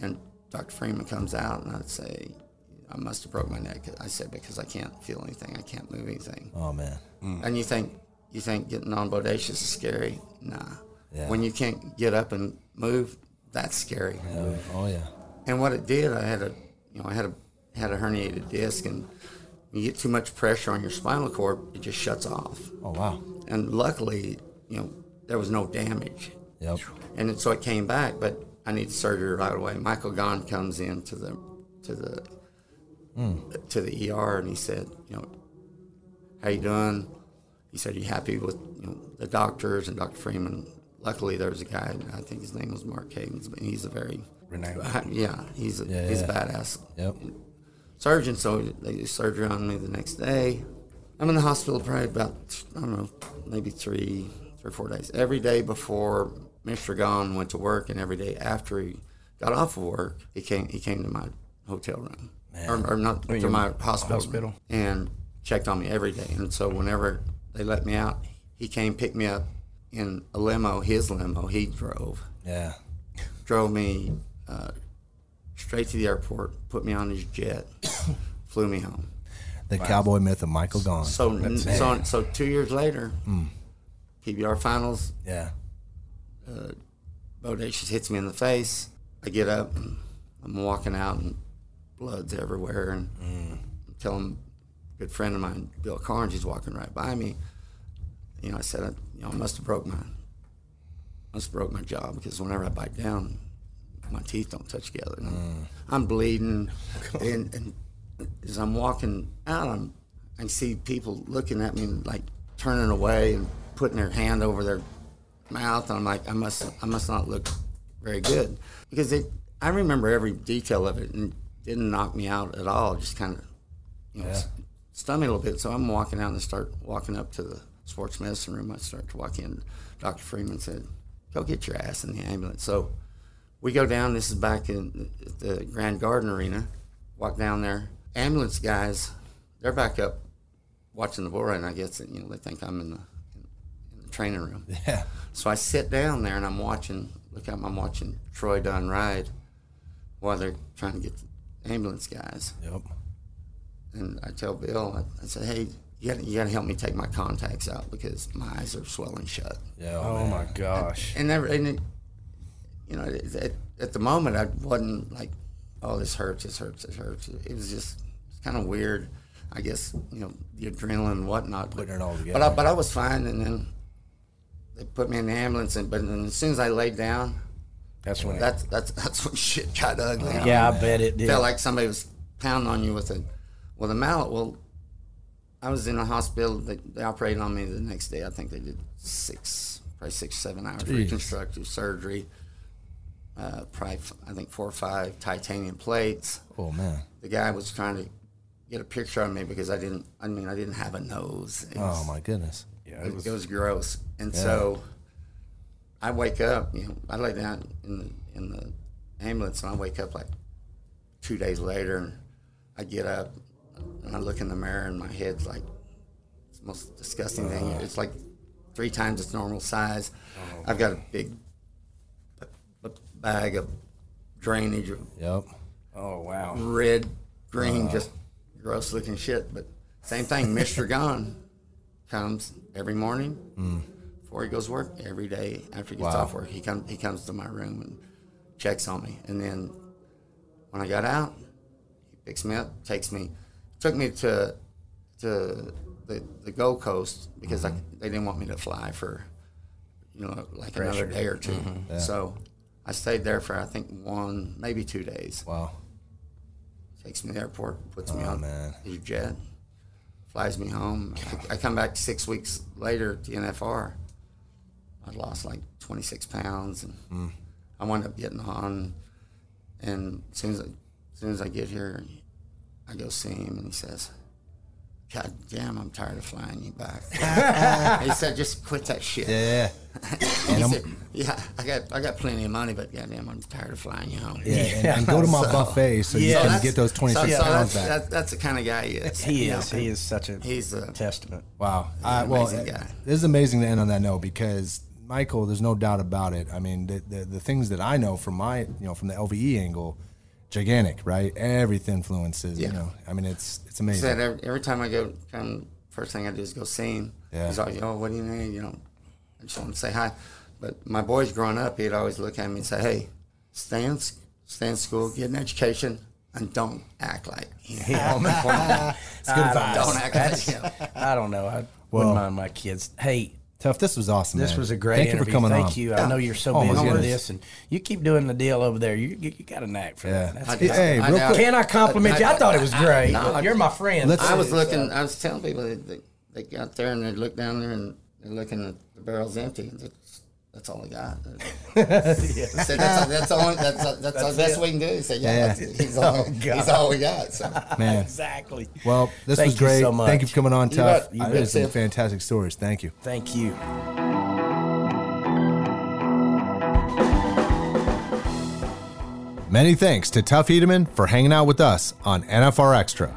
and Dr. Freeman comes out, and I'd say, I must have broke my neck. I said because I can't feel anything. I can't move anything. Oh man. And you think you think getting on bodacious is scary? Nah. Yeah. When you can't get up and move, that's scary. Yeah. Oh yeah. And what it did, I had a, you know, I had a had a herniated disc, and you get too much pressure on your spinal cord, it just shuts off. Oh wow. And luckily, you know, there was no damage. Yep. And it, so it came back, but I need surgery right away. Michael Gaughan comes in to the to the to the ER, and he said, you know, how you doing? He said, you happy with you know the doctors and Dr. Freeman? Luckily, there was a guy. I think his name was Mark Havens, but he's a very Renowned. Yeah, he's a, Yeah, he's a badass Yep. surgeon. So they did surgery on me the next day. I'm in the hospital probably about I don't know, maybe three, three or four days. Every day before Mr. Gaughan went to work, and every day after he got off of work, he came he came to my hotel room, or, or not Oh, to my hospital, hospital. and checked on me every day. And so whenever they let me out, he came pick me up in a limo, his limo. He drove Yeah. drove me uh, straight to the airport, put me on his jet, flew me home. The cowboy myth of Michael Gaughan. So, so, so two years later, PBR finals, yeah. uh, Bodacious hits me in the face. I get up, and I'm walking out, and blood's everywhere. And I'm telling a good friend of mine, Bill Carnes, he's walking right by me. You know, I said, I, you know, I must have broke my, must have broke my jaw because whenever I bite down, my teeth don't touch together. And I'm, mm. I'm bleeding, and, and as I'm walking out, I'm, I see people looking at me and like turning away and putting their hand over their mouth. And I'm like, I must, I must not look very good because it. I remember every detail of it and didn't knock me out at all. Just kind of, you know, Yeah. stunned me a little bit. So I'm walking out and start walking up to the sports medicine room. I start to walk in. Dr. Freeman said, "Go get your ass in the ambulance." So we go down. This is back in the Grand Garden Arena. Walk down there. Ambulance guys, they're back up watching the bull. And I guess you know they think I'm in the in the training room. Yeah. So I sit down there and I'm watching. Look out! I'm watching Troy Dunn ride while they're trying to get the ambulance guys. Yep. And I tell Bill, I, I said, "Hey, you got you got to help me take my contacts out because my eyes are swelling shut." Yeah. Oh, oh my gosh. And never, and it, you know, it, at, at the moment, I wasn't like, "Oh, this hurts, this hurts, this hurts." It was just it's kind of weird. I guess you know the adrenaline and whatnot. Putting but, it all But I, together. but I was fine, and then they put me in the ambulance. And but then as soon as I laid down, That's when. that's that's that's when shit got ugly. yeah, I bet it did. felt like somebody was pounding on you with a with a mallet. Well, I was in a hospital. They, they operated on me the next day. I think they did six, probably six, seven hours Jeez. reconstructive surgery. Uh, probably, I think four or five titanium plates. Oh man. The guy was trying to get a picture of me because I didn't. I mean, I didn't have a nose. It was- Oh my goodness. yeah, it, it was, it was gross. And Yeah. so I wake up, you know, I lay down in the in the ambulance and I wake up like two days later and I get up and I look in the mirror and my head's like it's the most disgusting thing. It's like three times its normal size. I've got a big b- b- bag of drainage Yep. Oh wow. red, green, Uh. just gross looking shit. But same thing, Mister Gaughan comes every morning Mm. before he goes to work. Every day after he gets Wow. off work, he comes he comes to my room and checks on me. And then when I got out, he picks me up, takes me, took me to to the, the Gold Coast because I, they didn't want me to fly for you know like Pressure. another day or 2 Mhm. Yeah. So I stayed there for I think one maybe two days. Wow. Takes me to the airport, puts me Oh, on man. his jet, flies me home. I, I come back six weeks later to NFR. I lost like 26 pounds, and Mm. I wound up getting on. And as soon as I, as soon as I get here, I go see him, and he says, "God damn, I'm tired of flying you back." he said, "Just quit that shit." Yeah. he And I'm- said, "Yeah, I got I got plenty of money, but goddamn, I'm tired of flying you home." Yeah, and- and go to my buffet so you can that's- get those 26 so, so pounds that's, back. That, that's the kind of guy he is. He you know? is. He is such a He's a testament. Wow. He's Uh, well, amazing guy. this is amazing to end on that note because Michael, there's no doubt about it. I mean, the, the the things that I know from my you know from the LVE angle, gigantic, right? Everything influences. Yeah. You know, I mean, it's it's amazing. said every, every time I go, come, first thing I do is go see him. Yeah. He's like, oh, what do you need? You know, I just want to say hi. But my boys growing up, he'd always look at me and say, hey, stay in, stay in school, get an education, and don't act like you know, It's good advice. Don't act That's- like you know. I don't know. I Well- wouldn't mind my kids. Hey, Tuff. This was awesome. this man. was a great Thank interview. you for coming Thank on. you. I know you're so Oh, busy with goodness. this, and you keep doing the deal over there. You you, you got a knack for that. That's I- Hey, I real know. quick. Can I compliment you? I thought it was great. No, I- You're my friend. Let's- I was So- looking, I was telling people that they, they got there and they look down there and they're looking at the barrel's empty. And that's, that's all I got. I said, that's, all, that's, all, that's, all- that's, all the best we can do. He said, yeah, Yeah. that's, he's, all, Oh, he's all we got. So. Man. exactly. Well, this Thank was you great. so much. Thank you for coming on, You Tuff. You Uh, bet, some Tim. fantastic stories. Thank you. Thank you. Many thanks to Tuff Hedeman for hanging out with us on NFR Extra.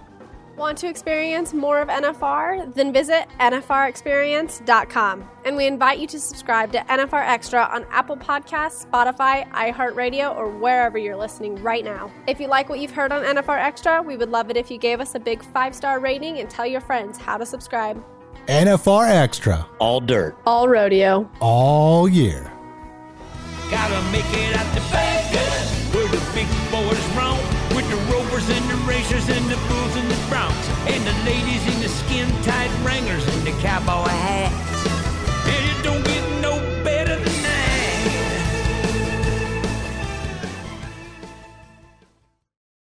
Want to experience more of NFR? Then visit NFRexperience.com. And we invite you to subscribe to NFR Extra on Apple Podcasts, Spotify, iHeartRadio, or wherever you're listening right now. If you like what you've heard on NFR Extra, we would love it if you gave us a big five star rating and tell your friends how to subscribe. NFR Extra All dirt. All rodeo. all year. Gotta make it out to Vegas, where the big boys roam, with the rovers and the racers and the bulls and and the ladies in the skin-tight wranglers and the cowboy hats.